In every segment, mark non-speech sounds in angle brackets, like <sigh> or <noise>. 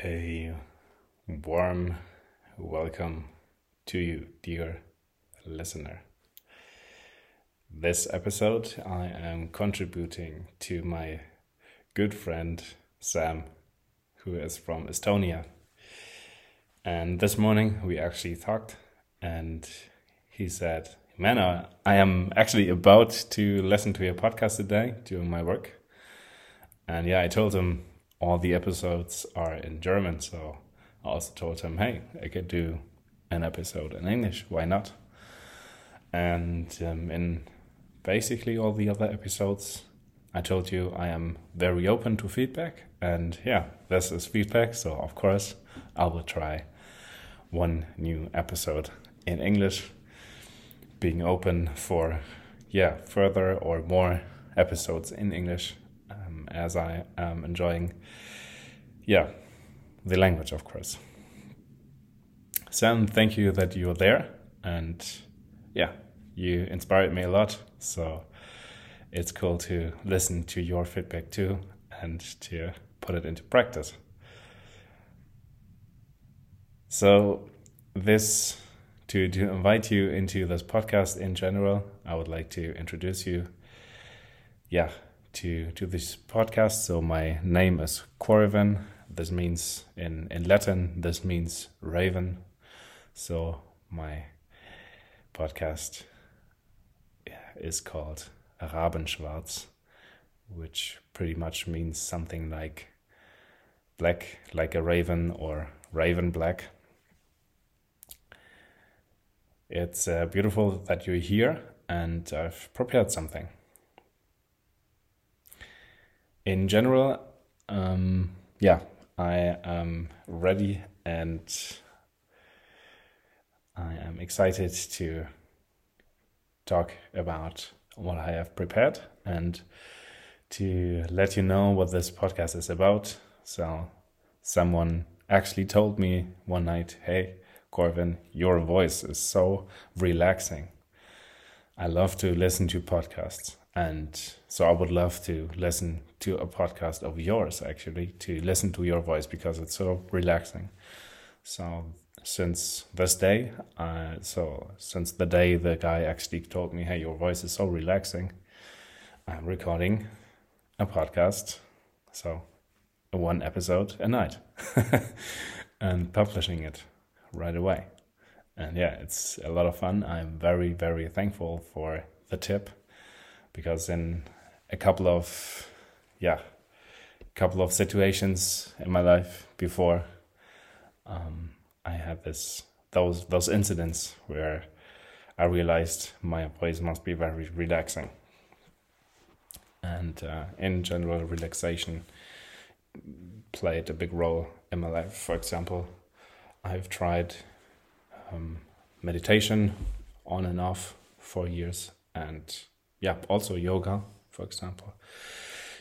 A warm welcome to you, dear listener. This episode, I am contributing to my good friend Sam, who is from Estonia. And this morning we actually talked, and he said, Man, I am actually about to listen to your podcast today doing my work. And yeah, I told him all the episodes are in German, so I also told him, hey, I could do an episode in English. Why not? And um, in basically all the other episodes, I told you I am very open to feedback. And yeah, this is feedback, so of course I will try one new episode in English, being open for yeah further or more episodes in English as I am enjoying, yeah, the language, of course. Sam, thank you that you're there, and yeah, you inspired me a lot. So it's cool to listen to your feedback too and to put it into practice. So this to to invite you into this podcast in general, I would like to introduce you. Yeah, to to this podcast. So my name is Corvin. This means in in Latin this means raven. So my podcast is called Rabenschwarz, which pretty much means something like black, like a raven or raven black. It's uh, beautiful that you're here, and I've prepared something in general, um, yeah, I am ready and I am excited to talk about what I have prepared and to let you know what this podcast is about. So, someone actually told me one night, Hey, Corvin, your voice is so relaxing. I love to listen to podcasts. And so I would love to listen to a podcast of yours, actually, to listen to your voice because it's so relaxing. So since this day, uh, so since the day the guy actually told me, hey, your voice is so relaxing, I'm recording a podcast. So one episode a night <laughs> and publishing it right away. And yeah, it's a lot of fun. I'm very, very thankful for the tip because in a couple of yeah a couple of situations in my life before um, I had this those those incidents where I realized my voice must be very relaxing and uh, in general relaxation played a big role in my life for example I've tried um, meditation on and off for years and yeah, also yoga, for example.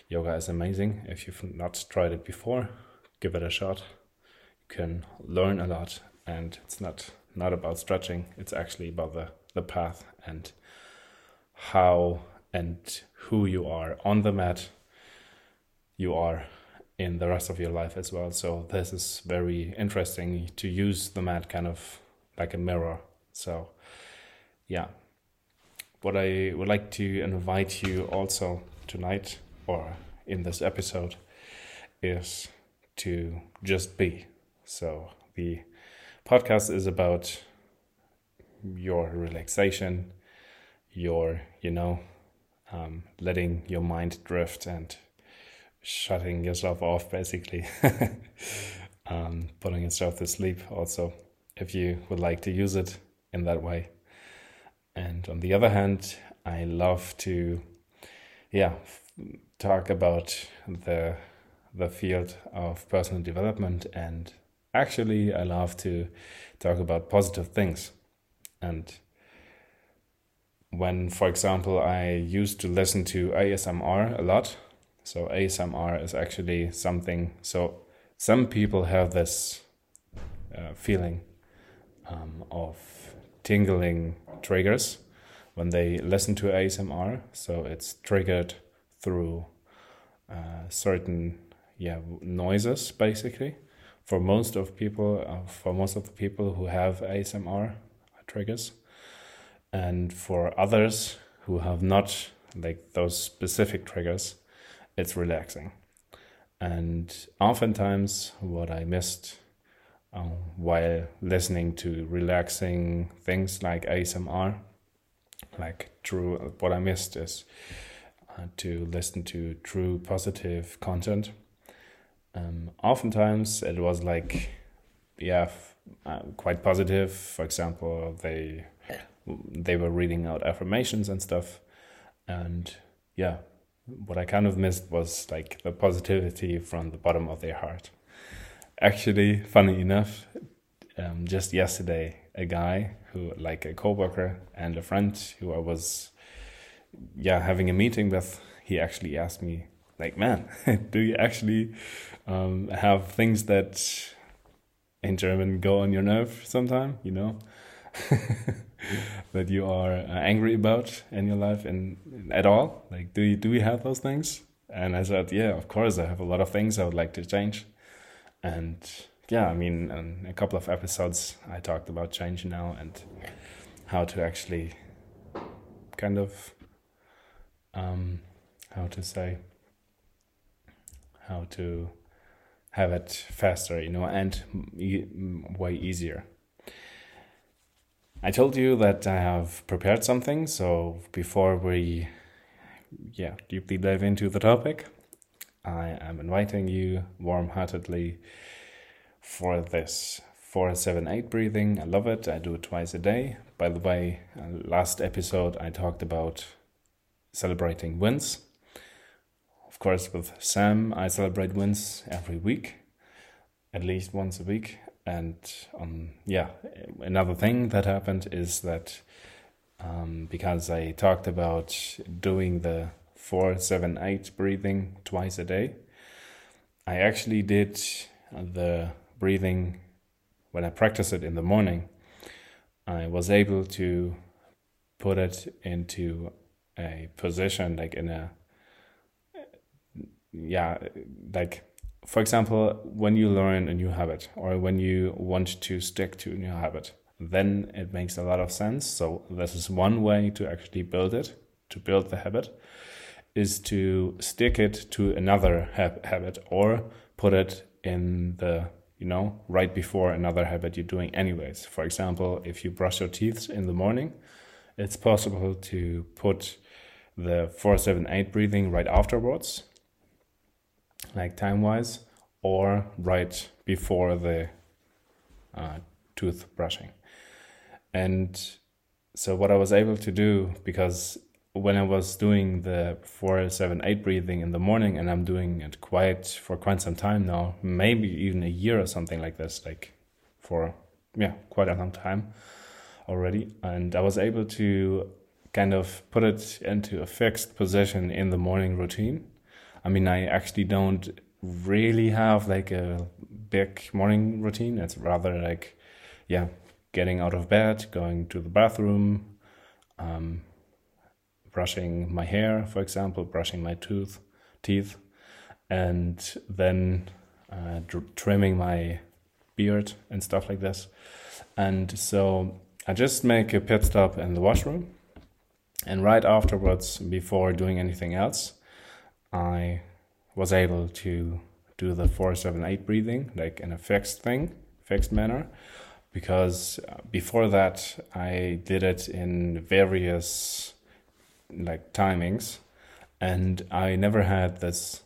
Yoga is amazing. If you've not tried it before, give it a shot. You can learn a lot, and it's not not about stretching. It's actually about the the path and how and who you are on the mat. You are in the rest of your life as well. So this is very interesting to use the mat kind of like a mirror. So yeah, what I would like to invite you also tonight or in this episode is to just be. So the podcast is about your relaxation, your, you know, um, letting your mind drift and shutting yourself off, basically, <laughs> um, putting yourself to sleep. Also, if you would like to use it in that way. And on the other hand, I love to, yeah, talk about the the field of personal development and actually I love to talk about positive things. And when, for example, I used to listen to ASMR a lot, so ASMR is actually something. So some people have this uh, feeling um, of tingling triggers when they listen to ASMR. So it's triggered through uh, certain yeah noises basically for most of people, uh, for most of the people who have ASMR triggers, and for others who have not like those specific triggers, it's relaxing. And oftentimes, what I missed um, while listening to relaxing things like ASMR, like true, what I missed is to listen to true positive content. Um, oftentimes, it was like, yeah, uh, quite positive. For example, they they were reading out affirmations and stuff, and yeah, what I kind of missed was like the positivity from the bottom of their heart. Actually, funny enough, um, just yesterday, a guy who, like a coworker and a friend who I was, yeah, having a meeting with, he actually asked me, like, man, <laughs> do you actually um, have things that in German go on your nerve sometime? You know. <laughs> that you are uh, angry about in your life and at all? Like, do you do you have those things? And I said, yeah, of course, I have a lot of things I would like to change. And yeah, I mean, in a couple of episodes, I talked about change now and how to actually kind of, um, how to say, how to have it faster, you know, and way easier. I told you that I have prepared something, so before we yeah, deeply dive into the topic, I am inviting you warm heartedly for this 478 breathing. I love it. I do it twice a day. By the way, uh, last episode I talked about celebrating wins. Of course, with Sam, I celebrate wins every week, at least once a week and um, yeah, another thing that happened is that um, because I talked about doing the four, seven, eight breathing twice a day, I actually did the breathing when I practiced it in the morning. I was able to put it into a position like in a yeah like for example, when you learn a new habit or when you want to stick to a new habit, then it makes a lot of sense. So, this is one way to actually build it, to build the habit, is to stick it to another ha- habit or put it in the, you know, right before another habit you're doing, anyways. For example, if you brush your teeth in the morning, it's possible to put the 478 breathing right afterwards like time wise, or right before the uh, tooth brushing. And so, what I was able to do, because when I was doing the four, seven, eight breathing in the morning, and I'm doing it quite for quite some time now, maybe even a year or something like this, like for yeah, quite a long time already. And I was able to kind of put it into a fixed position in the morning routine I mean, I actually don't really have like a big morning routine. It's rather like, yeah, getting out of bed, going to the bathroom, um, brushing my hair, for example, brushing my tooth, teeth, and then uh, trimming my beard and stuff like this. And so I just make a pit stop in the washroom, and right afterwards, before doing anything else, I was able to do the 478 breathing like in a fixed thing, fixed manner. Because uh, before that, I did it in various like timings, and I never had this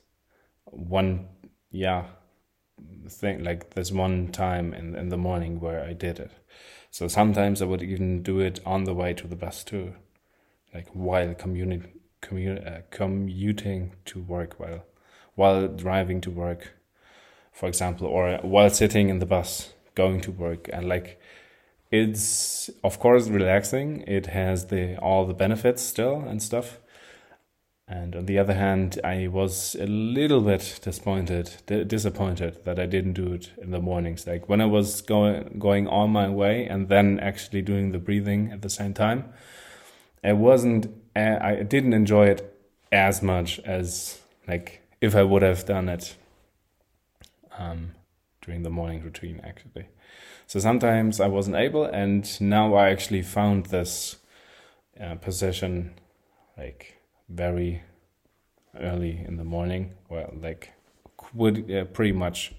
one, yeah, thing like this one time in in the morning where I did it. So sometimes I would even do it on the way to the bus too, like while commuting commu- uh, commuting to work while while driving to work for example or while sitting in the bus going to work. And like it's of course relaxing. It has the all the benefits still and stuff. And on the other hand i was a little bit disappointed disappointed that i didn't do it in the mornings. Like when i was going going on my way and then actually doing the breathing at the same time it wasn't I didn't enjoy it as much as like if I would have done it um, during the morning routine actually. So sometimes I wasn't able, and now I actually found this uh, position like very early in the morning. Well, like would uh, pretty much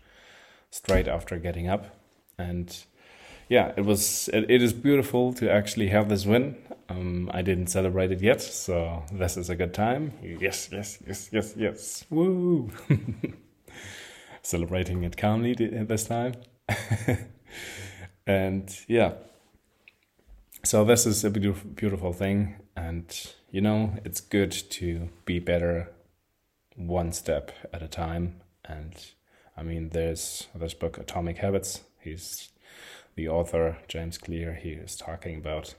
straight after getting up, and yeah, it was it, it is beautiful to actually have this win. Um, I didn't celebrate it yet, so this is a good time. Yes, yes, yes, yes, yes. Woo! <laughs> Celebrating it calmly this time. <laughs> and yeah, so this is a beautiful, beautiful thing, and you know it's good to be better one step at a time. And I mean, there's this book, Atomic Habits. He's the author, James Clear. He is talking about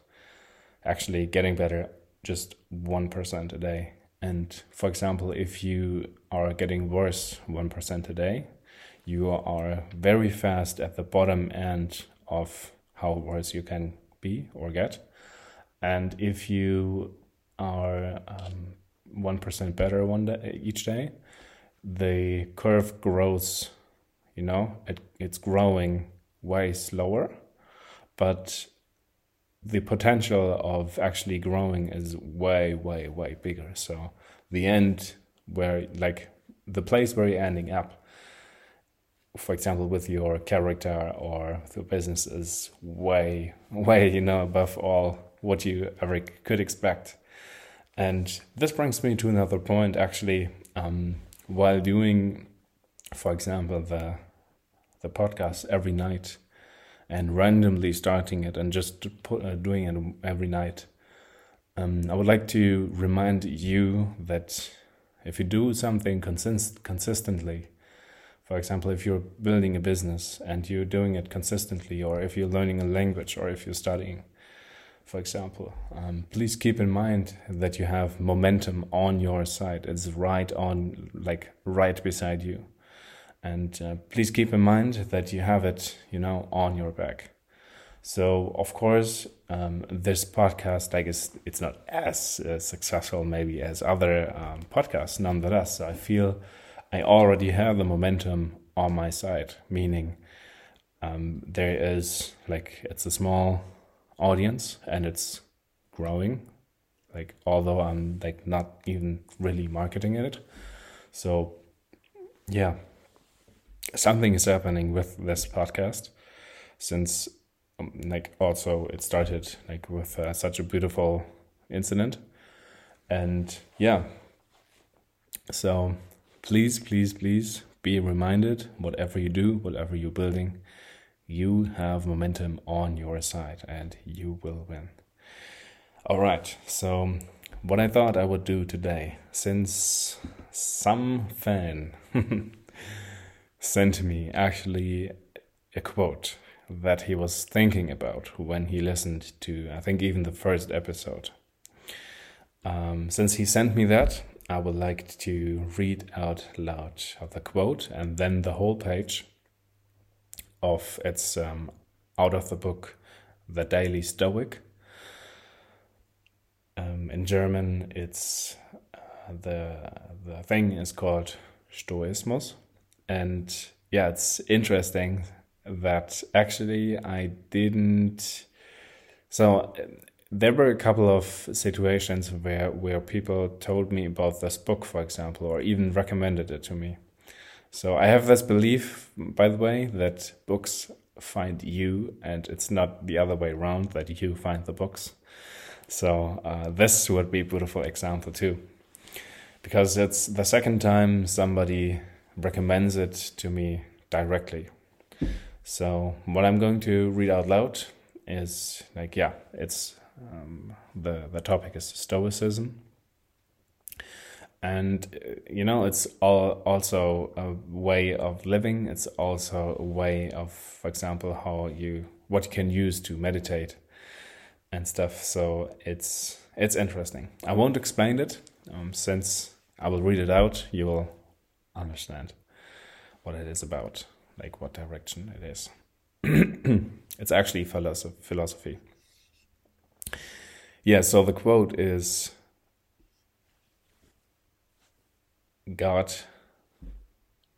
actually getting better just 1% a day. And for example, if you are getting worse 1% a day, you are very fast at the bottom end of how worse you can be or get. And if you are um, 1% better one day, each day, the curve grows, you know, it, it's growing way slower, but the potential of actually growing is way, way, way bigger. So the end where, like, the place where you're ending up, for example, with your character or the business is way, <laughs> way, you know, above all what you ever could expect. And this brings me to another point actually. Um, while doing, for example, the the podcast every night, and randomly starting it and just put, uh, doing it every night. Um, I would like to remind you that if you do something consist- consistently, for example, if you're building a business and you're doing it consistently, or if you're learning a language, or if you're studying, for example, um, please keep in mind that you have momentum on your side. It's right on, like right beside you. And uh, please keep in mind that you have it, you know, on your back. So, of course, um, this podcast, I guess it's not as uh, successful maybe as other um, podcasts. Nonetheless, I feel I already have the momentum on my side, meaning um, there is like it's a small audience and it's growing. Like, although I'm like not even really marketing it, so yeah, something is happening with this podcast since um, like also it started like with uh, such a beautiful incident. And yeah. So please please please be reminded whatever you do whatever you're building you have momentum on your side and you will win. All right. So what i thought i would do today since some fan <laughs> sent me actually a quote that he was thinking about when he listened to, I think, even the first episode. Um, since he sent me that, I would like to read out loud of the quote and then the whole page of it's um, out of the book The Daily Stoic. Um, in German, it's uh, the the thing is called Stoismus, and yeah, it's interesting that actually I didn't. So there were a couple of situations where where people told me about this book, for example, or even recommended it to me. So I have this belief, by the way, that books find you, and it's not the other way around that you find the books. So uh, this would be a beautiful example too, because it's the second time somebody recommends it to me directly. So what I'm going to read out loud is like yeah, it's um, the the topic is stoicism, and uh, you know it's all also a way of living. It's also a way of, for example, how you what you can use to meditate and stuff. So it's it's interesting. I won't explain it um, since I will read it out. You will understand what it is about, like what direction it is. <clears throat> it's actually philosophy. Yeah, so the quote is God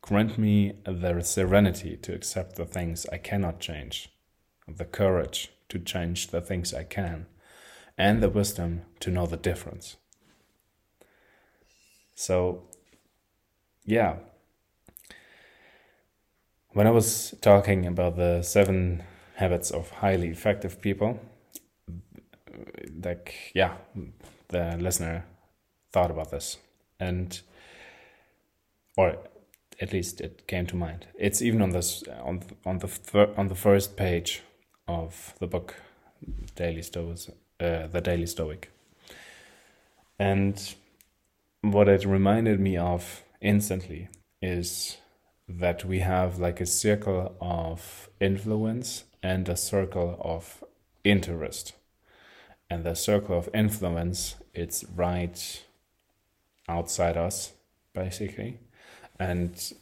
grant me the serenity to accept the things I cannot change, the courage to change the things I can, and the wisdom to know the difference. So, yeah. When I was talking about the seven habits of highly effective people, like, yeah, the listener thought about this. And, or at least it came to mind. It's even on this on on the on the first page of the book, Daily Stoic, uh, the Daily Stoic. And what it reminded me of instantly is that we have like a circle of influence and a circle of interest. And the circle of influence, it's right outside us, basically. And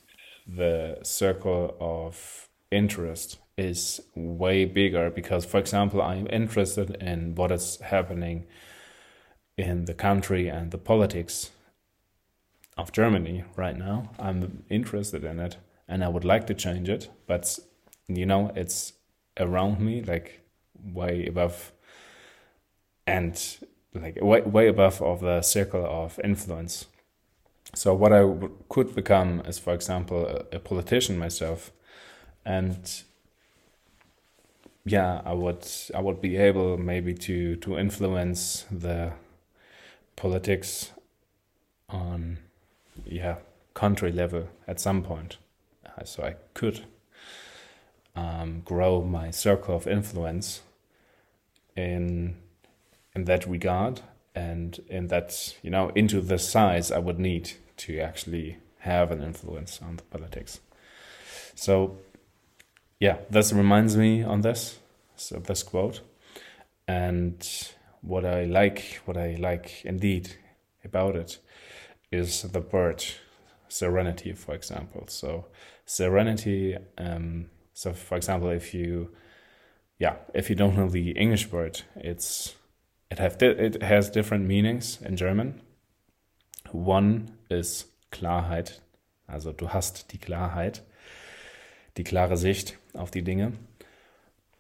the circle of interest is way bigger because, for example, I'm interested in what is happening in the country and the politics of Germany right now. I'm interested in it and I would like to change it, but you know, it's around me, like way above and like way, way above of the circle of influence. So what I could become is, for example, a, a politician myself, and yeah, I would I would be able maybe to to influence the politics on yeah country level at some point. Uh, so I could um, grow my circle of influence in in that regard and in that you know into the size I would need to actually have an influence on the politics. So yeah, this reminds me on this, so this quote, and what I like, what I like indeed about it, is the word serenity, for example. So serenity. Um, so for example, if you, yeah, if you don't know the English word, it's it have it has different meanings in German. One is Klarheit, also du hast die Klarheit, die klare Sicht auf die Dinge.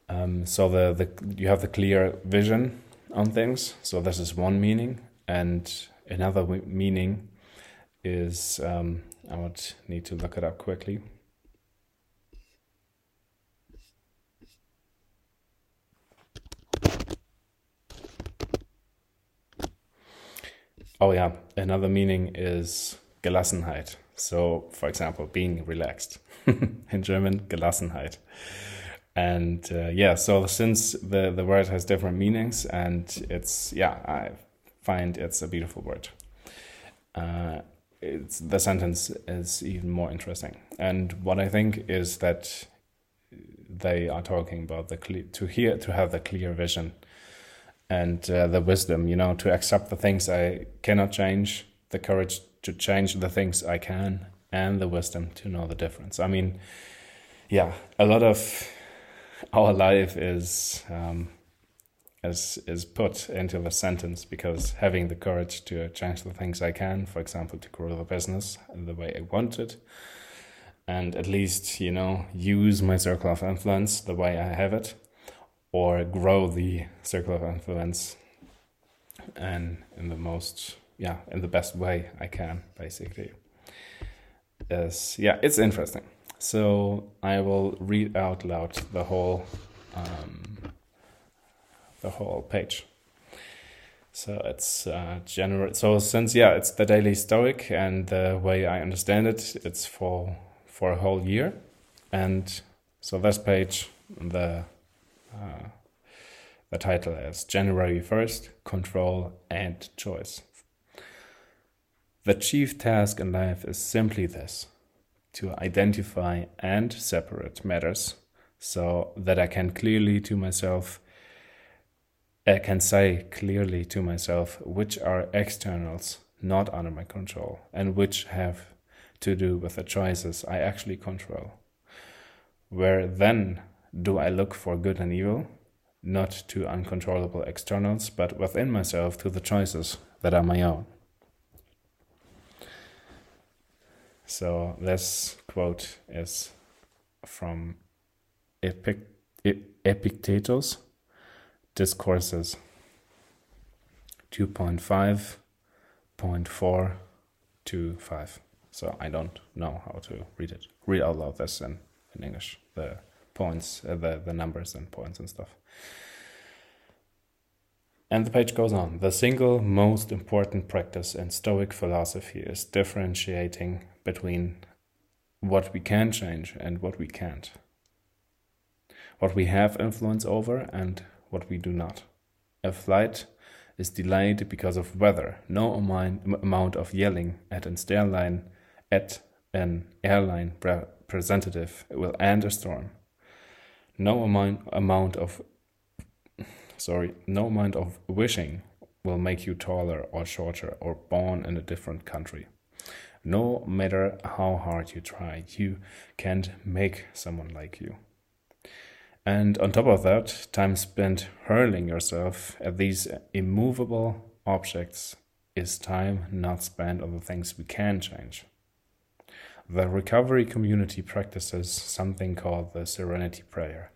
Um, so the, the you have the clear vision on things. So this is one meaning, and another meaning is um, I would need to look it up quickly. Oh yeah, another meaning is Gelassenheit. So, for example, being relaxed. <laughs> In German, Gelassenheit. And uh, yeah, so since the, the word has different meanings, and it's, yeah, I find it's a beautiful word. Uh, the sentence is even more interesting. And what I think is that they are talking about the clear, to hear, to have the clear vision and uh, the wisdom, you know, to accept the things I cannot change, the courage to change the things I can, and the wisdom to know the difference. I mean, yeah, a lot of our life is um, is is put into the sentence because having the courage to change the things I can, for example, to grow the business the way I want it, and at least you know use my circle of influence the way I have it, or grow the circle of influence, and in the most yeah in the best way I can basically. Is yeah, it's interesting. So I will read out loud the whole um, the whole page. So it's uh, general. So since yeah, it's the daily Stoic, and the way I understand it, it's for for a whole year, and so this page, the uh, the title is January first: Control and Choice. The chief task in life is simply this to identify and separate matters so that I can clearly to myself I can say clearly to myself which are externals not under my control and which have to do with the choices I actually control. Where then do I look for good and evil? Not to uncontrollable externals, but within myself to the choices that are my own. So this quote is from Epic, Epictetus Discourses 2.5.425. So I don't know how to read it. Read out loud this in, in English, the points, uh, the, the numbers and points and stuff. And the page goes on. The single most important practice in Stoic philosophy is differentiating between what we can change and what we can't. What we have influence over and what we do not. A flight is delayed because of weather. No amount of yelling at an airline at an airline representative will end a storm. No amount of sorry, no amount of wishing will make you taller or shorter or born in a different country. No matter how hard you try, you can't make someone like you. And on top of that, time spent hurling yourself at these immovable objects is time not spent on the things we can change. The recovery community practices something called the serenity prayer.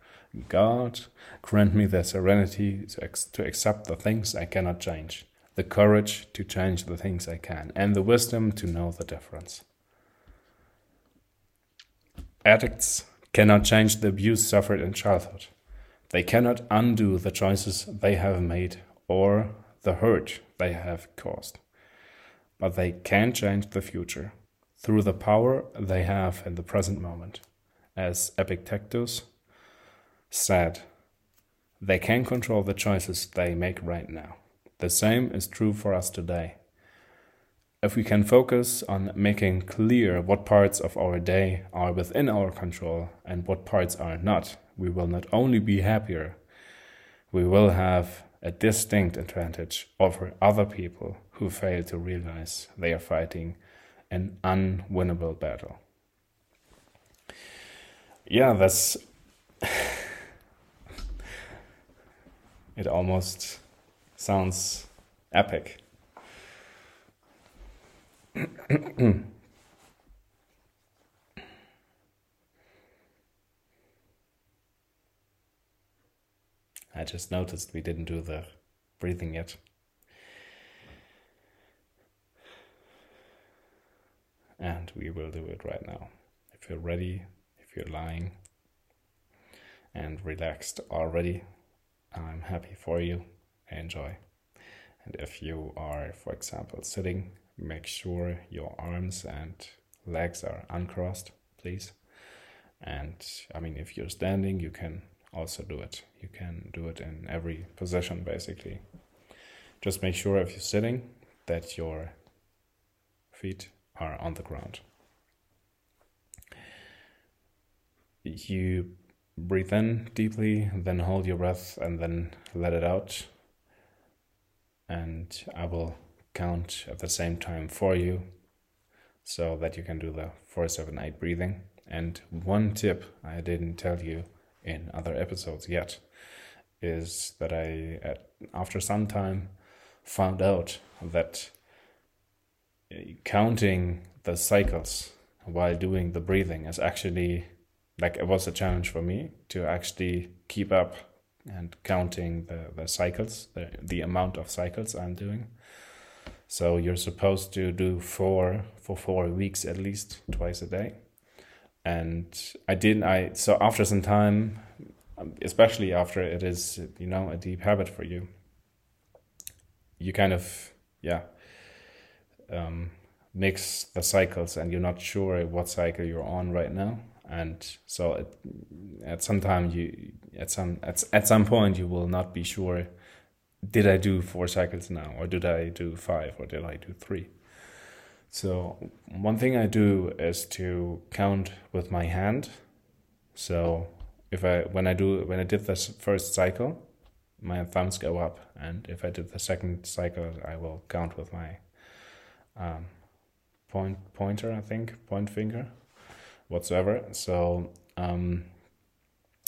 God, grant me the serenity to to accept the things I cannot change, the courage to change the things I can, and the wisdom to know the difference. Addicts cannot change the abuse suffered in childhood. They cannot undo the choices they have made or the hurt they have caused. But they can change the future through the power they have in the present moment. As Epictetus said, they can control the choices they make right now. The same is true for us today. If we can focus on making clear what parts of our day are within our control and what parts are not, we will not only be happier, we will have a distinct advantage over other people who fail to realize they are fighting an unwinnable battle. Yeah, that's. <laughs> it almost sounds epic. I just noticed we didn't do the breathing yet. And we will do it right now. If you're ready, if you're lying and relaxed already, I'm happy for you. Enjoy. And if you are, for example, sitting make sure your arms and legs are uncrossed, please. And I mean, if you're standing, you can also do it. You can do it in every position, basically. Just make sure if you're sitting that your feet are on the ground. You breathe in deeply, then hold your breath, and then let it out. And I will count at the same time for you so that you can do the 478 breathing. And one tip I didn't tell you in other episodes yet is that I, after some time, found out that uh, counting the cycles while doing the breathing is actually like it was a challenge for me to actually keep up and counting the, the cycles, the, the amount of cycles I'm doing. So you're supposed to do four for four weeks at least, twice a day. And I didn't. I so after some time, especially after it is you know a deep habit for you, you kind of yeah um, mix the cycles, and you're not sure what cycle you're on right now. And so it, at some time you at some at at some point you will not be sure did I do four cycles now, or did I do five, or did I do three? So one thing I do is to count with my hand. So if I when I do when I did this first cycle, my thumbs go up, and if I did the second cycle, I will count with my um, point pointer, I think point finger, whatsoever. So um,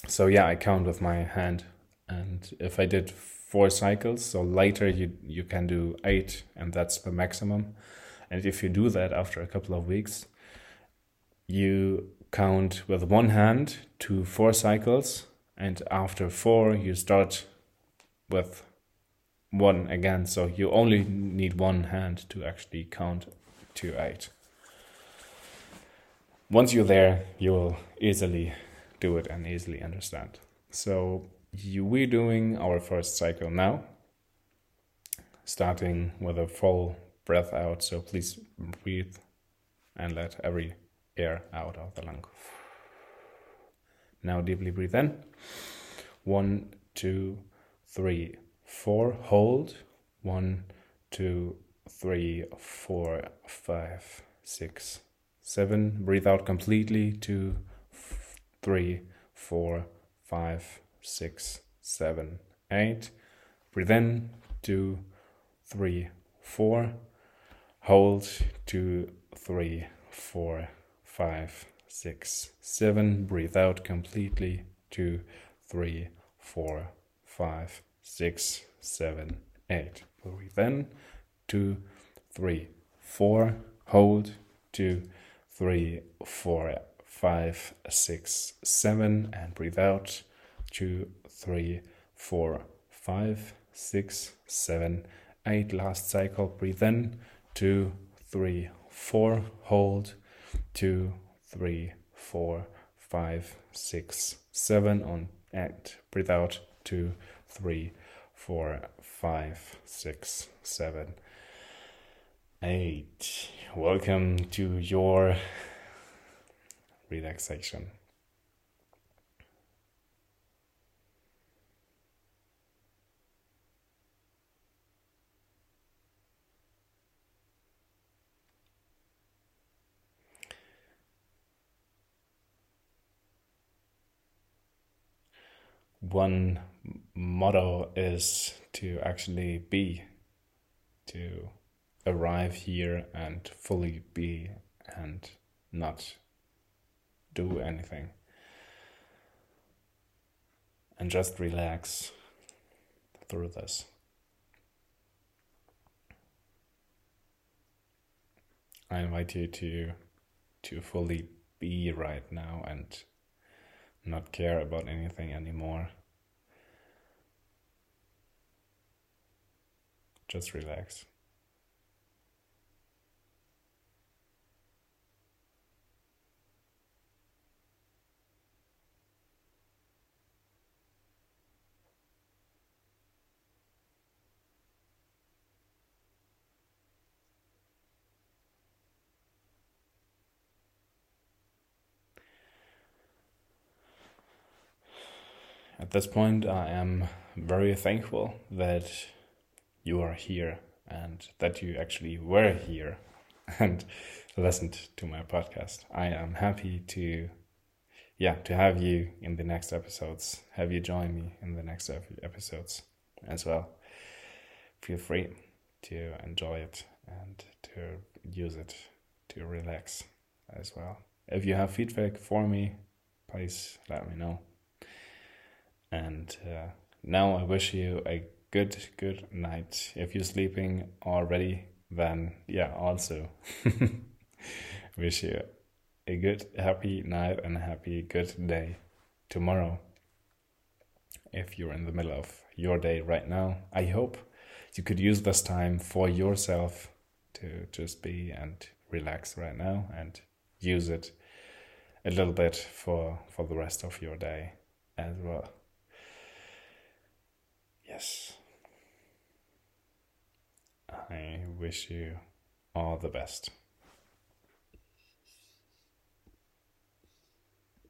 so yeah, I count with my hand, and if I did four cycles. So later you you can do eight, and that's the maximum. And if you do that after a couple of weeks, you count with one hand to four cycles, and after four, you start with one again. So you only need one hand to actually count to eight. Once you're there, you will easily do it and easily understand. So we're doing our first cycle now, starting with a full breath out. So please breathe and let every air out of the lung. Now deeply breathe in. One, two, three, four. Hold. One, two, three, four, five, six, seven. Breathe out completely. Two, three, four, five, six, seven, eight. Breathe in. Two, three, four. Hold. Two, three, four, five, six, seven. Breathe out completely. Two, three, four, five, six, seven, eight. Breathe in. Two, three, four. Hold. Two, three, four, five, six, seven. And breathe out. Two, three, four, five, six, seven, eight. Last cycle. Breathe in. Two, three, four. Hold two, three, four, five, six, seven on and breathe out two, three, four, five, six, seven, eight. Welcome to your relaxation. One motto is to actually be, to arrive here and fully be and not do anything. And just relax through this. I invite you to to fully be right now and not care about anything anymore. Just relax. At this point, I am very thankful that you are here and that you actually were here <laughs> and listened to my podcast. I am happy to yeah, to have you in the next episodes. Have you join me in the next episodes as well. Feel free to enjoy it and to use it to relax as well. If you have feedback for me, please let me know. And uh, now I wish you a good, good night. If you're sleeping already, then yeah, also <laughs> wish you a good, happy night and a happy, good day tomorrow. If you're in the middle of your day right now, I hope you could use this time for yourself to just be and relax right now and use it a little bit for for the rest of your day as well. I wish you all the best.